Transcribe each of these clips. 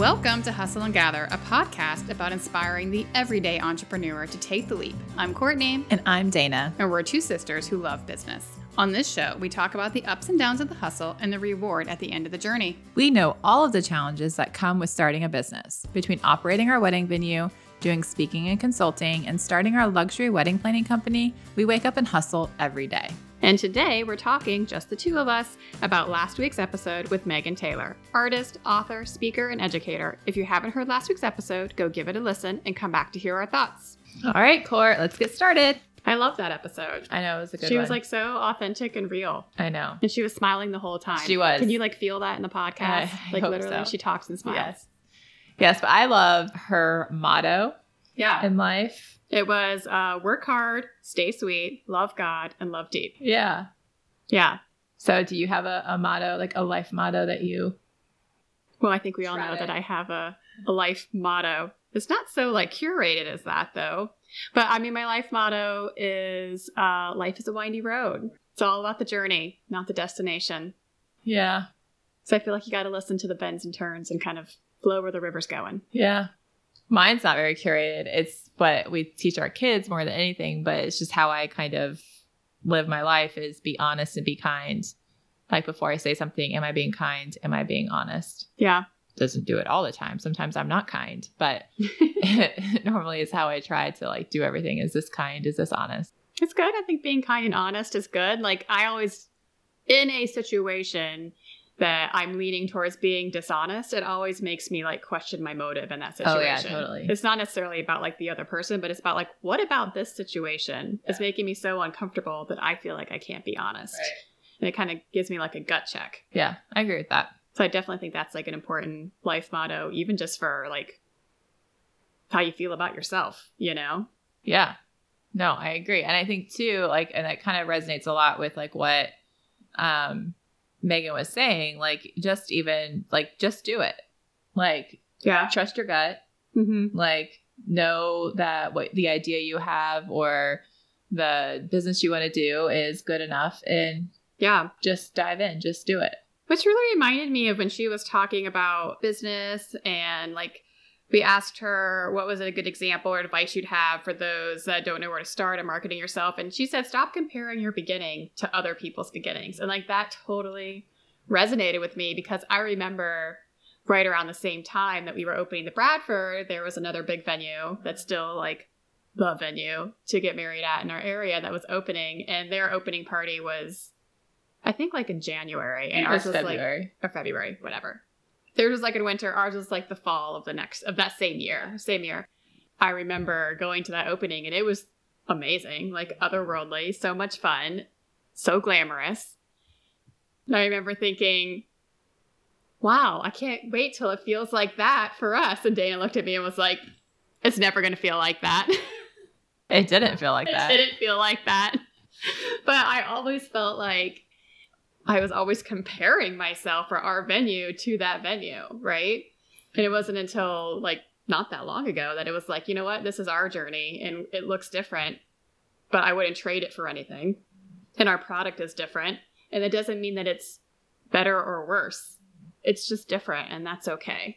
Welcome to Hustle and Gather, a podcast about inspiring the everyday entrepreneur to take the leap. I'm Courtney. And I'm Dana. And we're two sisters who love business. On this show, we talk about the ups and downs of the hustle and the reward at the end of the journey. We know all of the challenges that come with starting a business between operating our wedding venue, doing speaking and consulting, and starting our luxury wedding planning company. We wake up and hustle every day. And today we're talking, just the two of us, about last week's episode with Megan Taylor, artist, author, speaker, and educator. If you haven't heard last week's episode, go give it a listen and come back to hear our thoughts. All right, Court, let's get started. I love that episode. I know it was a good She one. was like so authentic and real. I know. And she was smiling the whole time. She was. Can you like feel that in the podcast? I like hope literally, so. she talks and smiles. Yes. Yes, but I love her motto Yeah. in life. It was uh, work hard, stay sweet, love God, and love deep. Yeah. Yeah. So do you have a, a motto, like a life motto that you Well, I think we all know it. that I have a, a life motto. It's not so like curated as that though. But I mean, my life motto is uh, life is a windy road. It's all about the journey, not the destination. Yeah. So I feel like you got to listen to the bends and turns and kind of flow where the river's going. Yeah. Mine's not very curated. It's what we teach our kids more than anything, but it's just how I kind of live my life is be honest and be kind. Like before I say something, am I being kind? Am I being honest? Yeah. Doesn't do it all the time. Sometimes I'm not kind, but it normally is how I try to like do everything. Is this kind? Is this honest? It's good. I think being kind and honest is good. Like I always, in a situation that I'm leaning towards being dishonest, it always makes me like question my motive in that situation. Oh, yeah, totally. It's not necessarily about like the other person, but it's about like what about this situation is making me so uncomfortable that I feel like I can't be honest. Right. And it kind of gives me like a gut check. Yeah, I agree with that. So I definitely think that's like an important life motto, even just for like how you feel about yourself, you know? Yeah. No, I agree. And I think too, like, and that kind of resonates a lot with like what um Megan was saying, like just even like just do it. Like Yeah. trust your gut. Mm-hmm. Like know that what the idea you have or the business you want to do is good enough and Yeah. just dive in, just do it. Which really reminded me of when she was talking about business and like we asked her what was a good example or advice you'd have for those that don't know where to start in marketing yourself. And she said, stop comparing your beginning to other people's beginnings. And like that totally resonated with me because I remember right around the same time that we were opening the Bradford, there was another big venue that's still like the venue to get married at in our area that was opening. And their opening party was, I think, like in January. And ours was like February. or February, whatever. Theirs was like in winter. Ours was like the fall of the next of that same year. Same year. I remember going to that opening and it was amazing, like otherworldly, so much fun, so glamorous. And I remember thinking, "Wow, I can't wait till it feels like that for us." And Dana looked at me and was like, "It's never going to feel like that." it didn't feel like that. it didn't feel like that. But I always felt like I was always comparing myself for our venue to that venue, right? And it wasn't until like not that long ago that it was like, you know what, this is our journey and it looks different, but I wouldn't trade it for anything. And our product is different. And it doesn't mean that it's better or worse. It's just different and that's okay.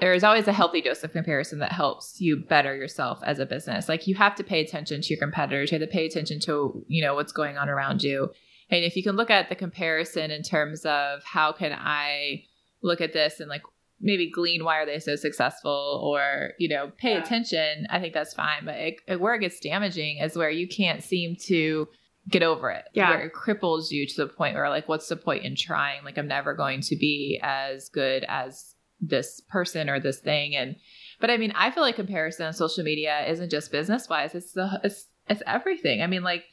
there is always a healthy dose of comparison that helps you better yourself as a business. Like you have to pay attention to your competitors. You have to pay attention to, you know, what's going on around you. And if you can look at the comparison in terms of how can I look at this and like maybe glean why are they so successful or, you know, pay Yeah. attention, I think that's fine. But it, it- where it gets damaging is where you can't seem to get over it. Yeah. Where it cripples you to the point where like, what's the point in trying? Like I'm never going to be as good as this person or this thing and but i mean i feel like comparison on social media isn't just business wise it's the it's it's everything i mean like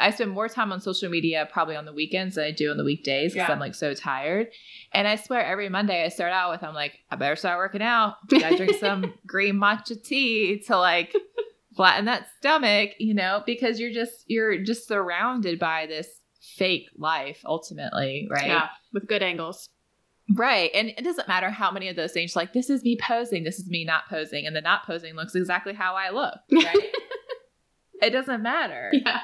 I spend more time on social media probably on the weekends than I do on the weekdays because Yeah. I'm like so tired. And I swear every Monday I start out with I'm like, I better start working out. Gotta drink some green matcha tea to like flatten that stomach, you know, because you're just you're just surrounded by this fake life ultimately, right? Yeah, with good angles. Right. And it doesn't matter how many of those things like this is me posing, this is me not posing, and the not posing looks exactly how I look, right? it doesn't matter Yeah.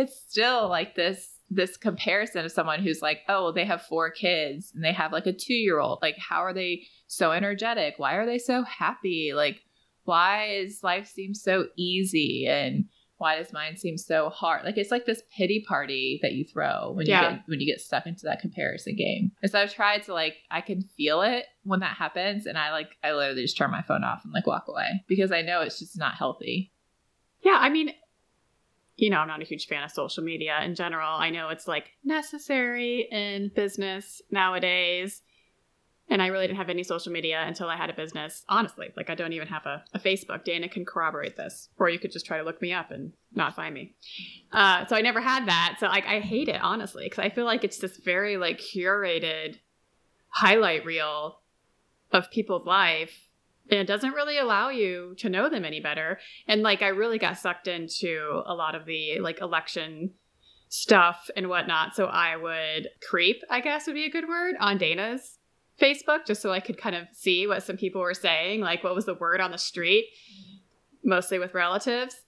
It's still like this this comparison of someone who's like oh they have four kids and they have like a two year old like how are they so energetic? Why are they so happy? Like why is life seem so easy? And why does mine seem so hard? Like it's like this pity party that you throw when you get when you get stuck into that comparison game. And so i've tried to like i can feel it when that happens. And i like i literally just turn my phone off and like walk away because i know it's just not healthy. Yeah, I mean, you know, I'm not a huge fan of social media in general. I know it's like necessary in business nowadays. And I really didn't have any social media until I had a business. Honestly, like I don't even have a, a Facebook. Dana can corroborate this. Or you could just try to look me up and not find me. Uh, so I never had that. So like I hate it, honestly, because I feel like it's this very like curated highlight reel of people's life. And it doesn't really allow you to know them any better. And like i really got sucked into a lot of the like election stuff and whatnot. So i would creep i guess would be a good word on dana's facebook just so i could kind of see what some people were saying like what was the word on the street mostly with relatives.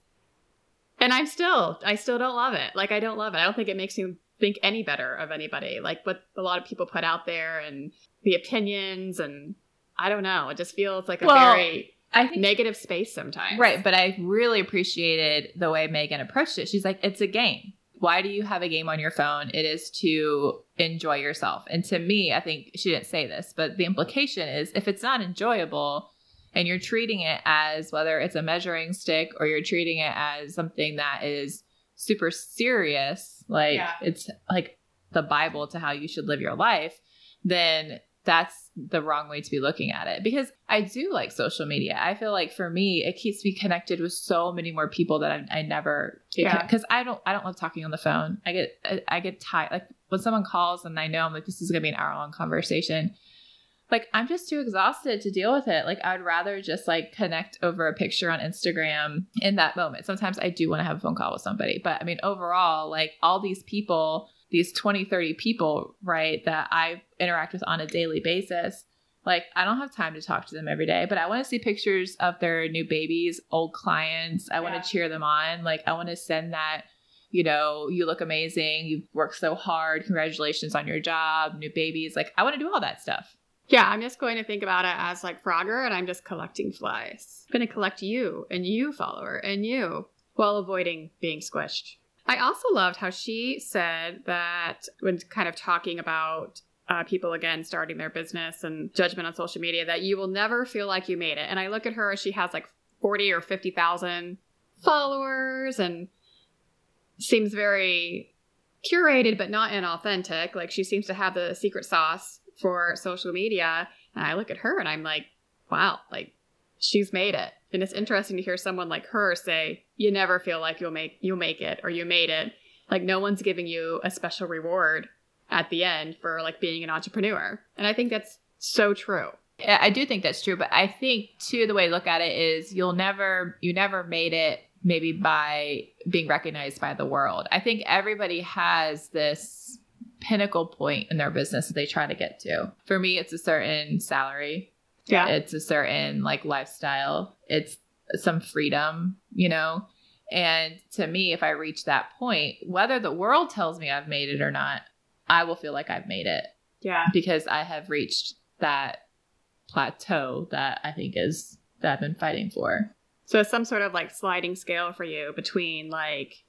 And i'm still i still don't love it. Like i don't love it. I don't think it makes me think any better of anybody. Like what a lot of people put out there and the opinions and i don't know it just feels like a Well, very i think negative space sometimes. Right, but I really appreciated the way Megan approached it. She's like, it's a game. Why do you have a game on your phone? It is to enjoy yourself. And to me, I think she didn't say this, but the implication is if it's not enjoyable and you're treating it as whether it's a measuring stick or you're treating it as something that is super serious, like Yeah. it's like the Bible to how you should live your life, then that's the wrong way to be looking at it because I do like social media. I feel like for me, it keeps me connected with so many more people that I, I never Yeah. because I don't I don't love talking on the phone. I get I, I get tired like when someone calls and I know I'm like this is gonna be an hour long conversation. Like I'm just too exhausted to deal with it. Like I'd rather just like connect over a picture on Instagram in that moment. Sometimes I do want to have a phone call with somebody, but I mean overall, like all these people these 20 30 people right that i interact with on a daily basis like i don't have time to talk to them every day but i want to see pictures of their new babies old clients. I want to cheer them on. Like i want to send that you know you look amazing. You've worked so hard. Congratulations on your job. New babies. Like i want to do all that stuff. Yeah, I'm just going to think about it as like Frogger, and I'm just collecting flies. I'm going to collect you and you, follower, and you, while avoiding being squished. I also loved how she said that when kind of talking about uh, people again starting their business and judgment on social media, that you will never feel like you made it. And I look at her, she has like 40 or 50,000 followers and seems very curated but not inauthentic. Like she seems to have the secret sauce for social media. And I look at her and I'm like, wow, like she's made it. And it's interesting to hear someone like her say, you never feel like you'll make you'll make it or you made it. Like no one's giving you a special reward at the end for like being an entrepreneur. And I think that's so true. I do think that's true, but I think too the way to look at it is you'll never you never made it maybe by being recognized by the world. I think everybody has this pinnacle point in their business that they try to get to. For me, it's a certain salary. Yeah. It's a certain like lifestyle. It's some freedom, you know? And to me, if I reach that point, whether the world tells me I've made it or not, I will feel like I've made it Yeah. because I have reached that plateau that I think is that I've been fighting for. So it's some sort of like sliding scale for you between like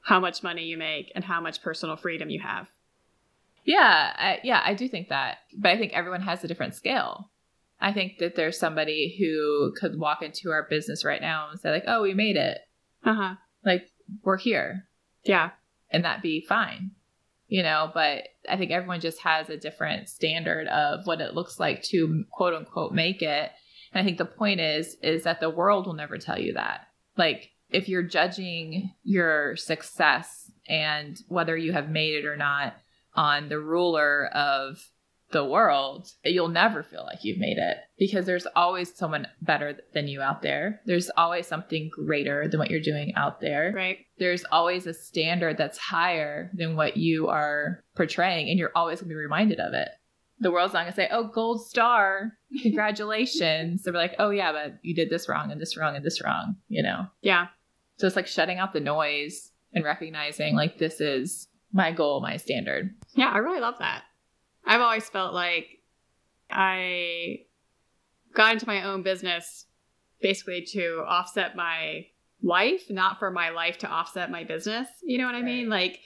how much money you make and how much personal freedom you have. Yeah, I, yeah, I do think that, but I think everyone has a different scale. I think that there's somebody who could walk into our business right now and say like, "Oh, we made it. Uh-huh. Like we're here." Yeah. and that be fine you know but i think everyone just has a different standard of what it looks like to quote unquote make it and i think the point is is that the world will never tell you that like if you're judging your success and whether you have made it or not on the ruler of the world, you'll never feel like you've made it because there's always someone better than you out there. There's always something greater than what you're doing out there. Right. There's always a standard that's higher than what you are portraying, and you're always going to be reminded of it. The world's not going to say, oh, gold star, congratulations. They're like, oh, yeah, but you did this wrong and this wrong and this wrong, you know? Yeah. So it's like shutting out the noise and recognizing, like, this is my goal, my standard. Yeah, I really love that. I've always felt like I got into my own business basically to offset my life, not for my life to offset my business. You know what I mean? Like,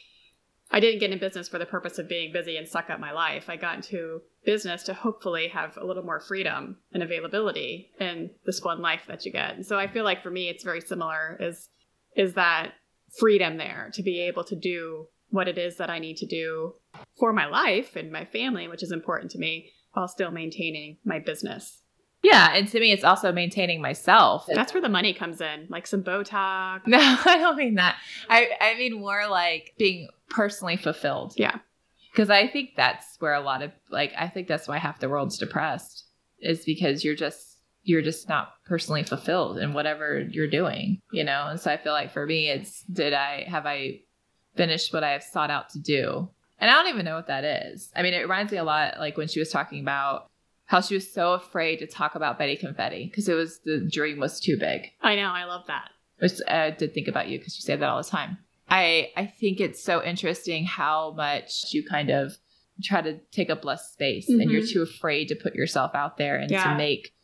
I didn't get in business for the purpose of being busy and suck up my life. I got into business to hopefully have a little more freedom and availability in this one life that you get. And so I feel like for me, it's very similar. Is is that freedom there to be able to do what it is that I need to do for my life and my family, which is important to me, while still maintaining my business. Yeah, and to me, it's also maintaining myself. That's where the money comes in, like some Botox. No, I don't mean that. I I mean more like being personally fulfilled. Yeah, because I think that's where a lot of like I think that's why half the world's depressed is because you're just you're just not personally fulfilled in whatever you're doing, you know. And so I feel like for me, it's did I have I finished what I have sought out to do. And I don't even know what that is. I mean, it reminds me a lot like when she was talking about how she was so afraid to talk about Betty Confetti because it was the dream was too big. I know. I love that. Which I did think about you because you say that all the time. I I think it's so interesting how much you kind of try to take up less space mm-hmm. and you're mm-hmm. too afraid to put yourself out there and yeah. to make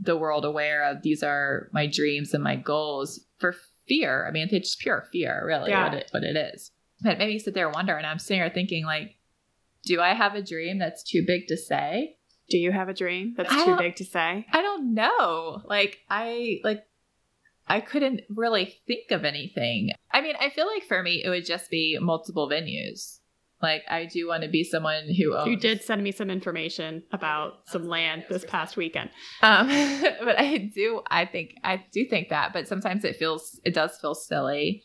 the world aware of these are my dreams and my goals for fear. I mean, it's just pure fear, really, yeah. what, it, what it is. But maybe sit there and wonder, and I'm sitting here thinking, like, do I have a dream that's too big to say? Do you have a dream that's too big to say? I don't know. Like, I like I couldn't really think of anything. I mean, I feel like for me, it would just be multiple venues. Like, I do want to be someone who owns. You did send me some information about some land this past weekend. Um, but I do, I think, I do think that, but sometimes it feels, it does feel silly.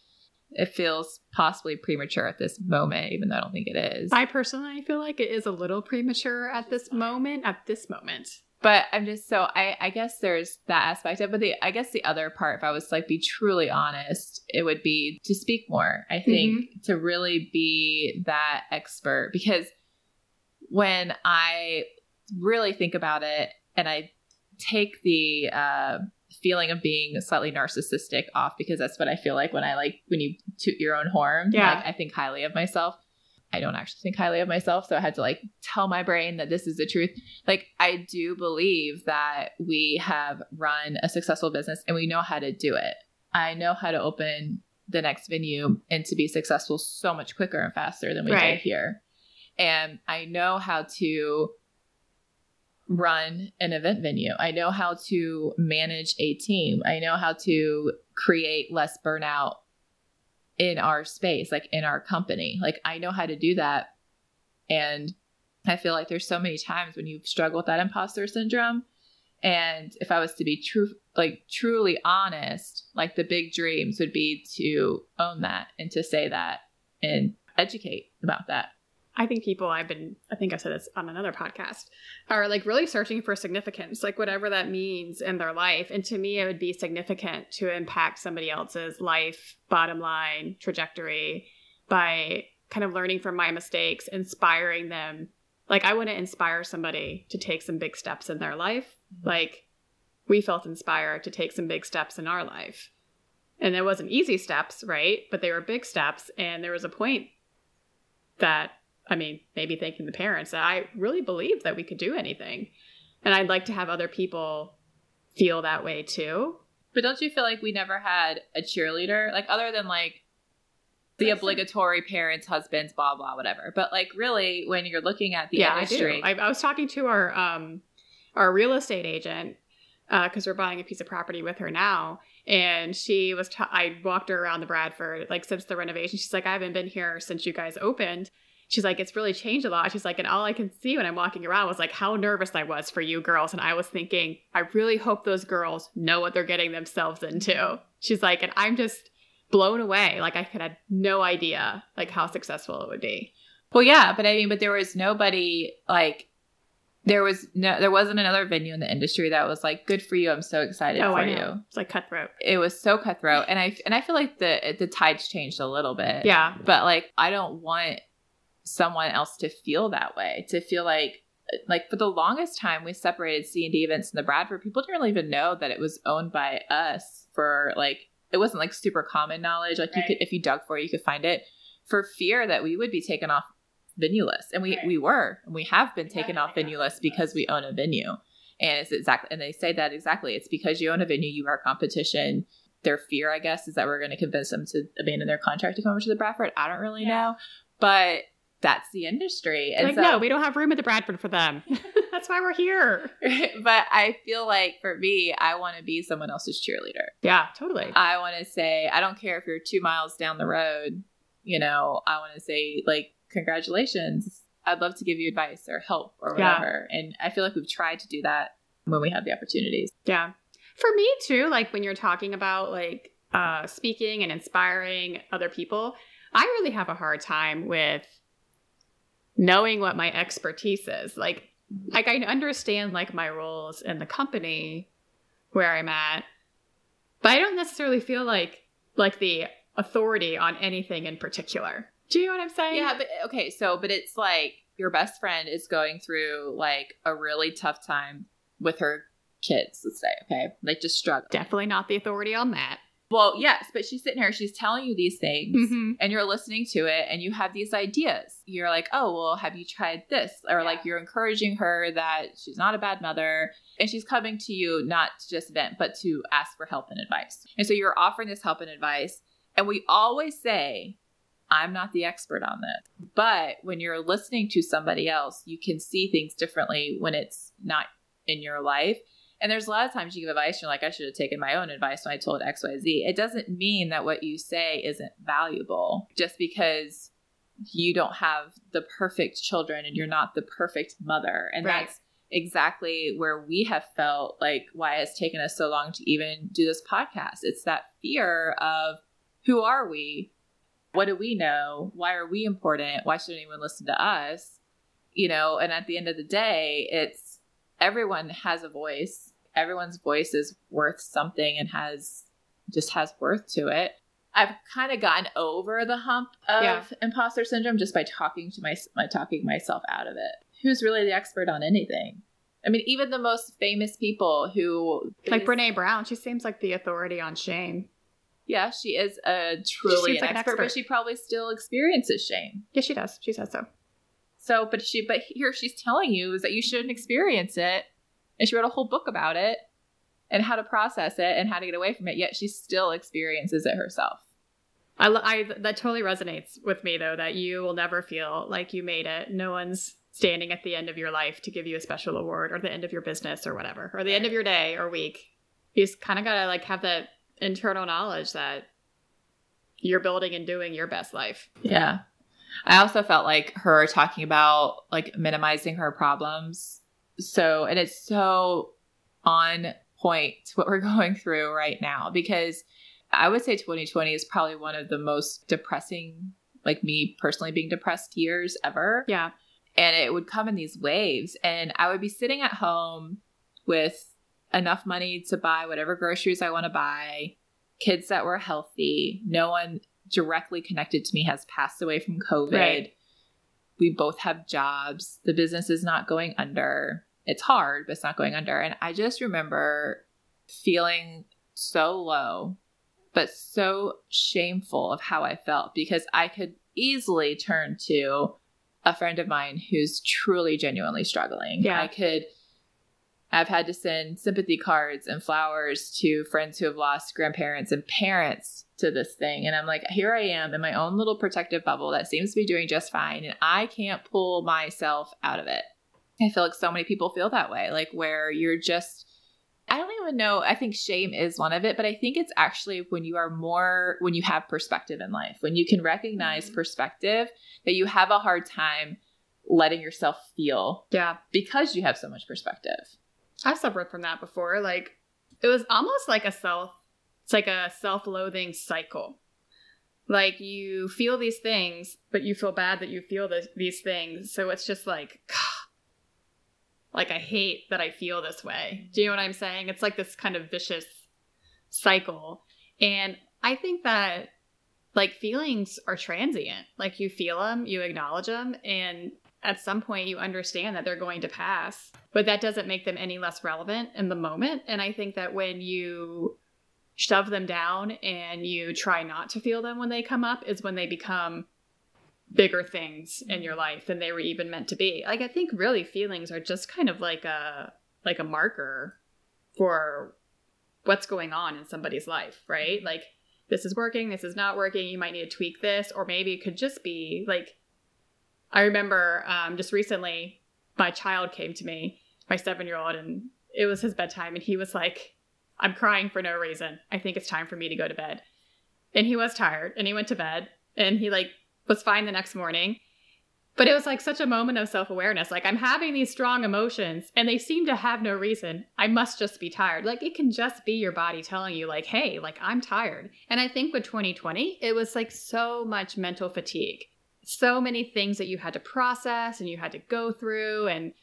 It feels possibly premature at this moment, even though I don't think it is. I personally feel like it is a little premature at this moment, at this moment but I'm just so I I guess there's that aspect of it. But the I guess the other part, if I was like be truly honest, it would be to speak more. I think mm-hmm. to really be that expert because when I really think about it and I take the uh, feeling of being slightly narcissistic off because that's what I feel like when I like when you toot your own horn. Yeah, like, I think highly of myself. I don't actually think highly of myself. So I had to like tell my brain that this is the truth. Like, I do believe that we have run a successful business and we know how to do it. I know how to open the next venue and to be successful so much quicker and faster than we right. did here. And I know how to run an event venue. I know how to manage a team. I know how to create less burnout in our space, like in our company. Like I know how to do that. And I feel like there's so many times when you struggle with that imposter syndrome. And if I was to be true, like truly honest, like the big dreams would be to own that and to say that and educate about that. I think people I've been I think I said this on another podcast are like really searching for significance, like whatever that means in their life. And to me it would be significant to impact somebody else's life, bottom line, trajectory by kind of learning from my mistakes, inspiring them. Like I want to inspire somebody to take some big steps in their life. Mm-hmm. Like we felt inspired to take some big steps in our life. And it wasn't easy steps, right? But they were big steps and there was a point that I mean, maybe thanking the parents that I really believed that we could do anything. And I'd like to have other people feel that way too. But don't you feel like we never had a cheerleader? Like, other than like the obligatory parents, husbands, blah, blah, whatever. But like, really, when you're looking at the yeah, industry. I, do. I, I was talking to our, um, our real estate agent because uh, we're buying a piece of property with her now and she was t- i walked her around the bradford like since the renovation she's like i haven't been here since you guys opened she's like, it's really changed a lot. She's like, and all I can see when I'm walking around was like how nervous I was for you girls. And I was thinking, I really hope those girls know what they're getting themselves into. She's like, and I'm just blown away. Like I could have no idea like how successful it would be. Well, yeah, but I mean, but there was nobody like there was no there wasn't another venue in the industry that was like good for you. I'm so excited oh, for you. It's like cutthroat. It was so cutthroat, and I and I feel like the the tides changed a little bit. Yeah. but like I don't want someone else to feel that way. To feel like like for the longest time we separated C and D events and the Bradford. People didn't really even know that it was owned by us for like it wasn't like super common knowledge. Like you could if you dug for it, you could find it. For fear that we would be taken off venue list. and we Right. we were, and we have been taken been off venue list because we own a venue. And it's exactly, and they say that exactly. It's because you own a venue, you are competition. Their fear, I guess, is that we're going to convince them to abandon their contract to come over to the Bradford. I don't really Yeah. know, but that's the industry. And like, so, no, we don't have room at the Bradford for them. That's why we're here. but I feel like for me, I want to be someone else's cheerleader. Yeah, totally. I want to say, I don't care if you're two miles down the road, you know, I want to say, like, congratulations. I'd love to give you advice or help or Yeah. whatever. And I feel like we've tried to do that when we have the opportunities. Yeah. For me too, like when you're talking about like uh speaking and inspiring other people, I really have a hard time with knowing what my expertise is. Like like I understand like my roles in the company where I'm at, but I don't necessarily feel like like the authority on anything in particular. Do you know what I'm saying? Yeah, but okay, so but it's like your best friend is going through like a really tough time with her kids, let's say, okay? Like just struggle. Definitely not the authority on that. Well, yes, but she's sitting here, she's telling you these things. Mm-hmm. and you're listening to it and you have these ideas. You're like, oh, well, have you tried this? Or like you're encouraging her that she's not a bad mother and she's coming to you not to just vent, but to ask for help and advice. And so you're offering this help and advice. And we always say, I'm not the expert on this. But when you're listening to somebody else, you can see things differently when it's not in your life. And there's a lot of times you give advice, you're like, I should have taken my own advice when I told XYZ. It doesn't mean that what you say isn't valuable just because you don't have the perfect children and you're not the perfect mother. And Right. that's exactly where we have felt like why it's taken us so long to even do this podcast. It's that fear of who are we? What do we know? Why are we important? Why should anyone listen to us? You know, and at the end of the day, it's everyone has a voice. Everyone's voice is worth something and has just has worth to it. I've kind of gotten over the hump of Yeah. imposter syndrome just by talking to my, my talking myself out of it. Who's really the expert on anything? I mean, even the most famous people who Like Brene Brown, she seems like the authority on shame. Yeah, she is a truly an, like an expert, but she probably still experiences shame. Yeah, she does. She says so. So, but she, but here she's telling you is that you shouldn't experience it, and she wrote a whole book about it and how to process it and how to get away from it. Yet she still experiences it herself. I, I that totally resonates with me though that you will never feel like you made it. No one's standing at the end of your life to give you a special award or the end of your business or whatever or the end of your day or week. You just kind of gotta like have that internal knowledge that you're building and doing your best life. Yeah. I also felt like her talking about like minimizing her problems. So, and it's so on point to what we're going through right now because I would say 2020 is probably one of the most depressing, like me personally being depressed years ever. Yeah. And it would come in these waves. And I would be sitting at home with enough money to buy whatever groceries I want to buy, kids that were healthy. No one directly connected to me has passed away from COVID. Right. We both have jobs. The business is not going under. It's hard, but it's not going under. And I just remember feeling so low, but so shameful of how I felt because I could easily turn to a friend of mine who's truly genuinely struggling. Yeah. I could I've had to send sympathy cards and flowers to friends who have lost grandparents and parents to this thing. And I'm like, here I am in my own little protective bubble that seems to be doing just fine. And I can't pull myself out of it. I feel like so many people feel that way, like where you're just, I don't even know. I think shame is one of it, but I think it's actually when you are more, when you have perspective in life, when you can recognize Mhm. perspective, that you have a hard time letting yourself feel Yeah. because you have so much perspective. I've suffered from that before. Like it was almost like a self it's like a self-loathing cycle. like you feel these things, but you feel bad that you feel this, these things. So it's just like, like I hate that I feel this way. Do you know what I'm saying? It's like this kind of vicious cycle. And I think that like feelings are transient. Like you feel them, you acknowledge them, and at some point you understand that they're going to pass. But that doesn't make them any less relevant in the moment. And I think that when you shove them down and you try not to feel them when they come up is when they become bigger things in your life than they were even meant to be. Like I think really feelings are just kind of like a like a marker for what's going on in somebody's life, right? Like this is working, this is not working, you might need to tweak this or maybe it could just be like I remember um, just recently my child came to me, my 7-year-old and it was his bedtime and he was like I'm crying for no reason. I think it's time for me to go to bed. And he was tired and he went to bed and he like was fine the next morning. But it was like such a moment of self awareness. Like, I'm having these strong emotions and they seem to have no reason. I must just be tired. Like, it can just be your body telling you, like, hey, like, I'm tired. And I think with 2020, it was like so much mental fatigue. So many things that you had to process and you had to go through. And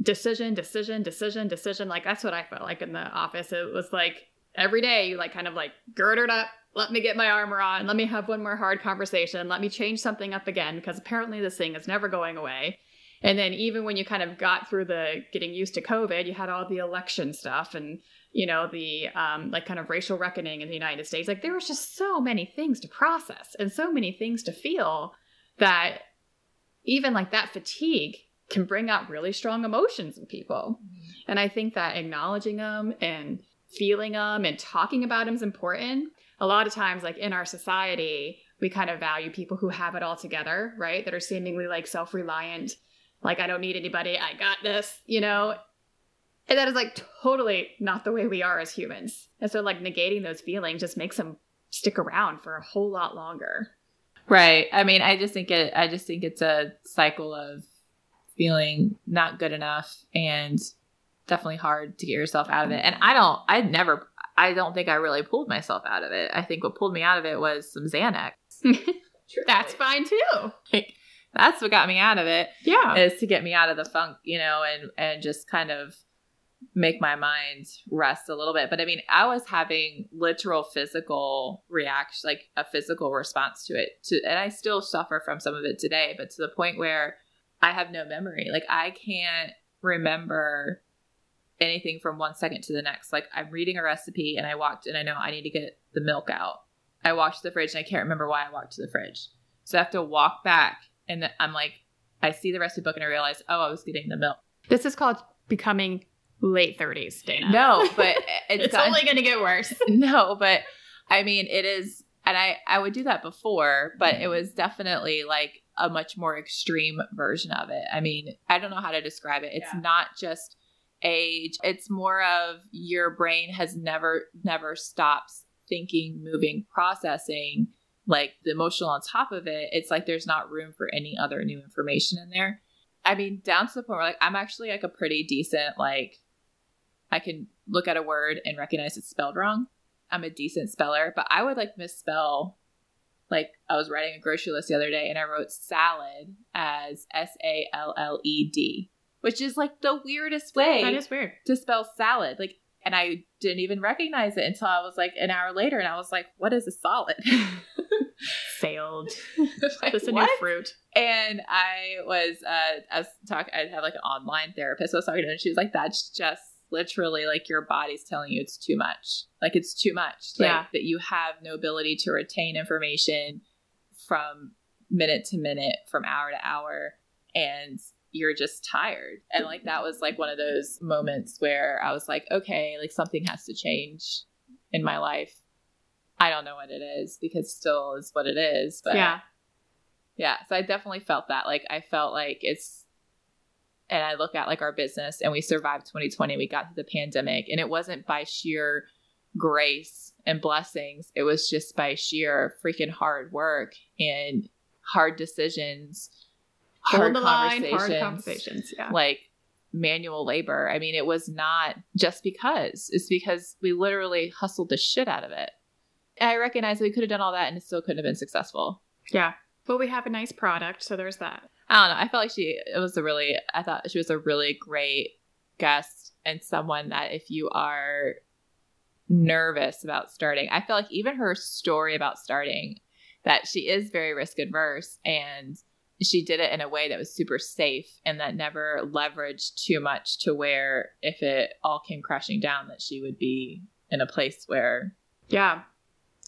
decision, decision, decision, decision. Like that's what I felt like in the office. It was like every day you like kind of like girded up, let me get my armor on, let me have one more hard conversation, let me change something up again, because apparently this thing is never going away. And then even when you kind of got through the getting used to COVID, you had all the election stuff and you know the um, like kind of racial reckoning in the United States. Like there was just so many things to process and so many things to feel that even like that fatigue can bring out really strong emotions in people. Mm-hmm. And I think that acknowledging them and feeling them and talking about them is important. A lot of times, like in our society, we kind of value people who have it all together, right? That are seemingly like self reliant, like, I don't need anybody, I got this, you know? And that is like totally not the way we are as humans. And so, like, negating those feelings just makes them stick around for a whole lot longer. Right. I mean, I just think it, I just think it's a cycle of feeling not good enough and definitely hard to get yourself out of it. And I don't, I never, I don't think I really pulled myself out of it. I think what pulled me out of it was some Xanax. That's fine too. Like, that's what got me out of it. Yeah. Is to get me out of the funk, you know, and, and just kind of make my mind rest a little bit. But I mean, I was having literal physical reaction, like a physical response to it. To, and I still suffer from some of it today, but to the point where I have no memory. Like I can't remember anything from one second to the next. Like I'm reading a recipe and I walked and I know I need to get the milk out. I walked to the fridge and I can't remember why I walked to the fridge. So I have to walk back and I'm like, I see the recipe book and I realize, oh, I was getting the milk. This is called becoming late 30s, Dana. No, but it's, it's gotten, only going to get worse. No, but I mean, it is, and I I would do that before, but it was definitely like a much more extreme version of it. I mean, I don't know how to describe it. It's yeah. not just age, it's more of your brain has never, never stops thinking, moving, processing, like the emotional on top of it. It's like there's not room for any other new information in there. I mean, down to the point where like I'm actually like a pretty decent, like, I can look at a word and recognize it's spelled wrong. I'm a decent speller, but I would like misspell like I was writing a grocery list the other day and I wrote salad as S A L L E D, which is like the weirdest way that is weird to spell salad. Like, and I didn't even recognize it until I was like an hour later, and I was like, "What is a salad?" Failed. like, Just a new fruit. And I was, uh, I was talking. I had like an online therapist. So I was talking to her, and she was like, "That's just literally like your body's telling you it's too much. Like it's too much. Like, yeah. That you have no ability to retain information from minute to minute, from hour to hour, and you're just tired. And like that was like one of those moments where I was like, okay, like something has to change in my life. I don't know what it is because still is what it is. But yeah. Yeah. So I definitely felt that. Like I felt like it's and I look at like our business and we survived 2020, we got through the pandemic, and it wasn't by sheer grace and blessings. It was just by sheer freaking hard work and hard decisions, hard conversations, line, hard conversations, yeah. Like manual labor. I mean, it was not just because. It's because we literally hustled the shit out of it. I recognize we could have done all that and it still couldn't have been successful. Yeah. But we have a nice product, so there's that. I don't know. I felt like she it was a really I thought she was a really great guest and someone that if you are nervous about starting, I feel like even her story about starting that she is very risk adverse and she did it in a way that was super safe and that never leveraged too much to where if it all came crashing down that she would be in a place where Yeah.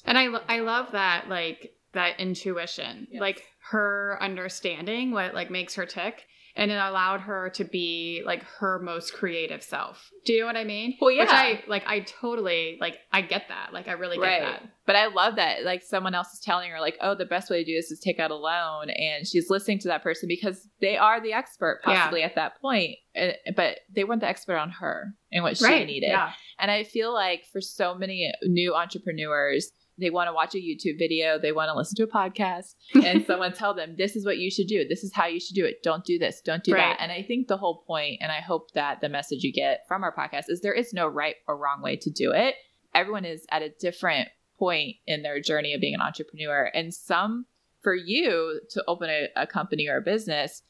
And I lo- I love that like that intuition. Yes. Like her understanding what like makes her tick and it allowed her to be like her most creative self. Do you know what I mean? Well, Which yeah. I like I totally like I get that. Like I really get Right. that. But I love that like someone else is telling her like, oh, the best way to do this is take out a loan, and she's listening to that person because they are the expert Yeah. possibly at that point, uh, but they weren't the expert on her and what she right. needed. Yeah. And I feel like for so many new entrepreneurs, they want to watch a YouTube video, they want to listen to a podcast, and someone tell them this is what you should do, this is how you should do it. Don't do this, don't do Right. that. And I think the whole point, and I hope that the message you get from our podcast is there is no right or wrong way to do it. Everyone is at a different point in their journey of being an entrepreneur, and some for you to open a, a company or a business.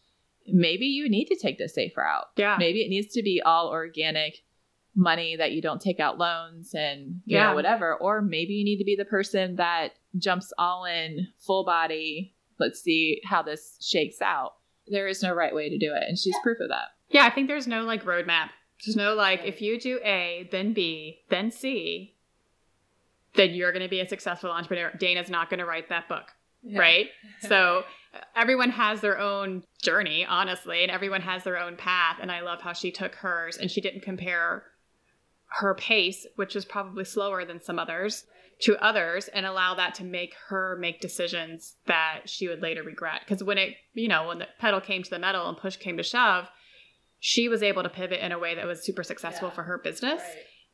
Maybe you need to take the safe route Yeah. maybe it needs to be all organic money that you don't take out loans and you Yeah. know whatever or maybe you need to be the person that jumps all in full body let's see how this shakes out there is no right way to do it and she's proof of that Yeah, I think there's no like roadmap. There's no like if you do A, then B, then C, then you're going to be a successful entrepreneur. Dana's not going to write that book, right? So everyone has their own journey, honestly, and everyone has their own path. And I love how she took hers and she didn't compare her pace, which was probably slower than some others, to others and allow that to make her make decisions that she would later regret. Because when it, you know, when the pedal came to the metal and push came to shove, she was able to pivot in a way that was super successful Yeah. for her business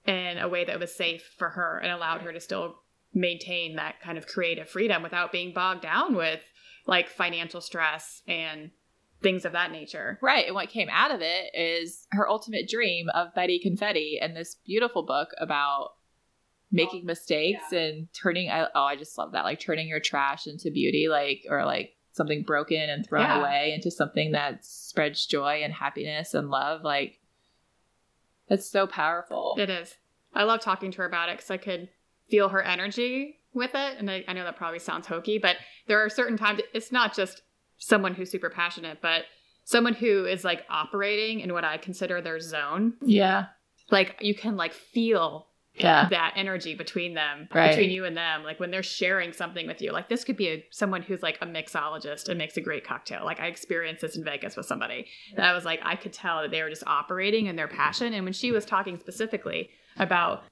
in a way that was safe for her and allowed her to still maintain that kind of creative freedom without being bogged down with like financial stress and things of that nature. Right. And what came out of it is her ultimate dream of Betty Confetti and this beautiful book about making oh, mistakes and turning, I- oh, I just love that. Like turning your trash into beauty, like, or like something broken and thrown Yeah. away into something that spreads joy and happiness and love. Like, that's so powerful. It is. I love talking to her about it because I could feel her energy with it. And I, I know that probably sounds hokey, but there are certain times it's not just someone who's super passionate, but someone who is like operating in what I consider their zone. Yeah. Like you can like feel Yeah. that energy between them, Right. between you and them. Like when they're sharing something with you, like this could be a, someone who's like a mixologist and makes a great cocktail. Like I experienced this in Vegas with somebody that I was like, I could tell that they were just operating in their passion. And when she was talking specifically about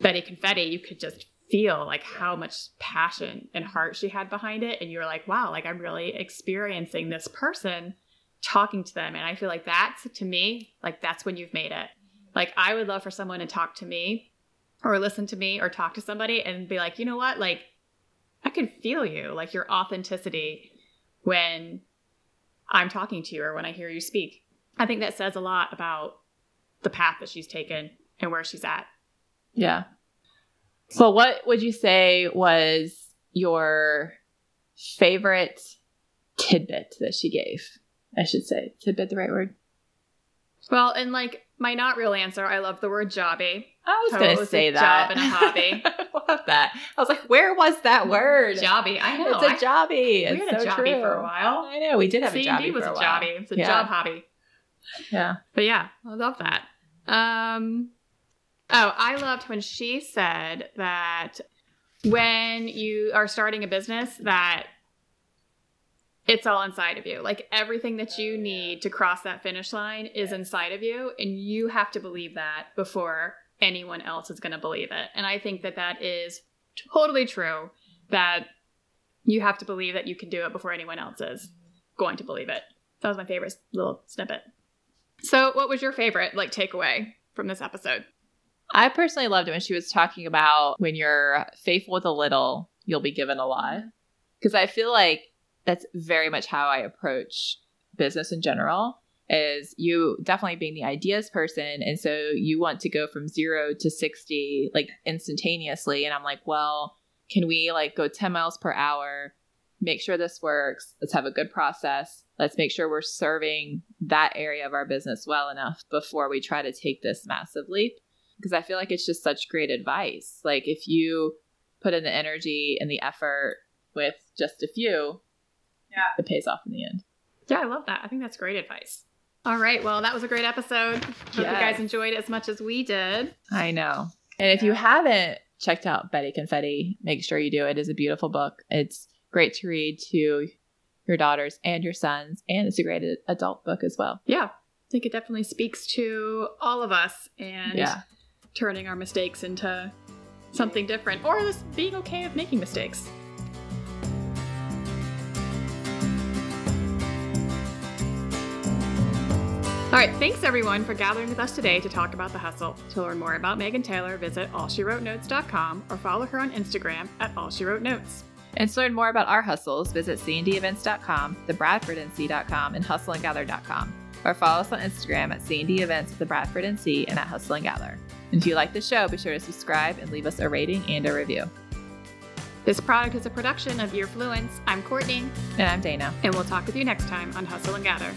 Betty Confetti, you could just feel like how much passion and heart she had behind it. And you're like, wow, like I'm really experiencing this person talking to them. And I feel like that's to me, like that's when you've made it. Like I would love for someone to talk to me or listen to me or talk to somebody and be like, you know what? Like, I can feel you, like your authenticity when I'm talking to you or when I hear you speak. I think that says a lot about the path that she's taken and where she's at. Yeah. So, what would you say was your favorite tidbit that she gave? I should say tidbit, the right word. Well, and like my not real answer, I love the word jobby. I was going to say that. job and a hobby. I love that. I was like, where was that word? Jobby, I know. It's a jobby. We It's had a so jobby true. for a while. I know we did have C a jobby was a a jobby. It's a Yeah. job hobby. Yeah. But yeah, I love that. Um, oh, I loved when she said that when you are starting a business, that it's all inside of you. Like everything that you need to cross that finish line is inside of you, and you have to believe that before anyone else is going to believe it. And I think that that is totally true. That you have to believe that you can do it before anyone else is going to believe it. That was my favorite little snippet. So, what was your favorite like takeaway from this episode? I personally loved it when she was talking about when you're faithful with a little, you'll be given a lot. Because I feel like that's very much how I approach business in general. Is you definitely being the ideas person, and so you want to go from zero to sixty like instantaneously. And I'm like, well, can we like go 10 miles per hour? Make sure this works. Let's have a good process. Let's make sure we're serving that area of our business well enough before we try to take this massive leap. Because I feel like it's just such great advice. Like, if you put in the energy and the effort with just a few, yeah, it pays off in the end. Yeah, I love that. I think that's great advice. All right. Well, that was a great episode. Hope yes. you guys enjoyed it as much as we did. I know. And if you haven't checked out Betty Confetti, make sure you do. It is a beautiful book. It's great to read to your daughters and your sons, and it's a great adult book as well. Yeah. I think it definitely speaks to all of us and yeah. Turning our mistakes into something different or just being okay with making mistakes. All right, thanks everyone for gathering with us today to talk about the hustle. To learn more about Megan Taylor, visit allshewrotenotes.com or follow her on Instagram at allshewrotenotes. And to learn more about our hustles, visit cndevents.com, thebradfordnc.com, and hustleandgather.com. Or follow us on Instagram at C&D Events the Bradford NC and at Hustle and if you like the show, be sure to subscribe and leave us a rating and a review. This product is a production of Your Fluence. I'm Courtney. And I'm Dana. And we'll talk with you next time on Hustle and Gather.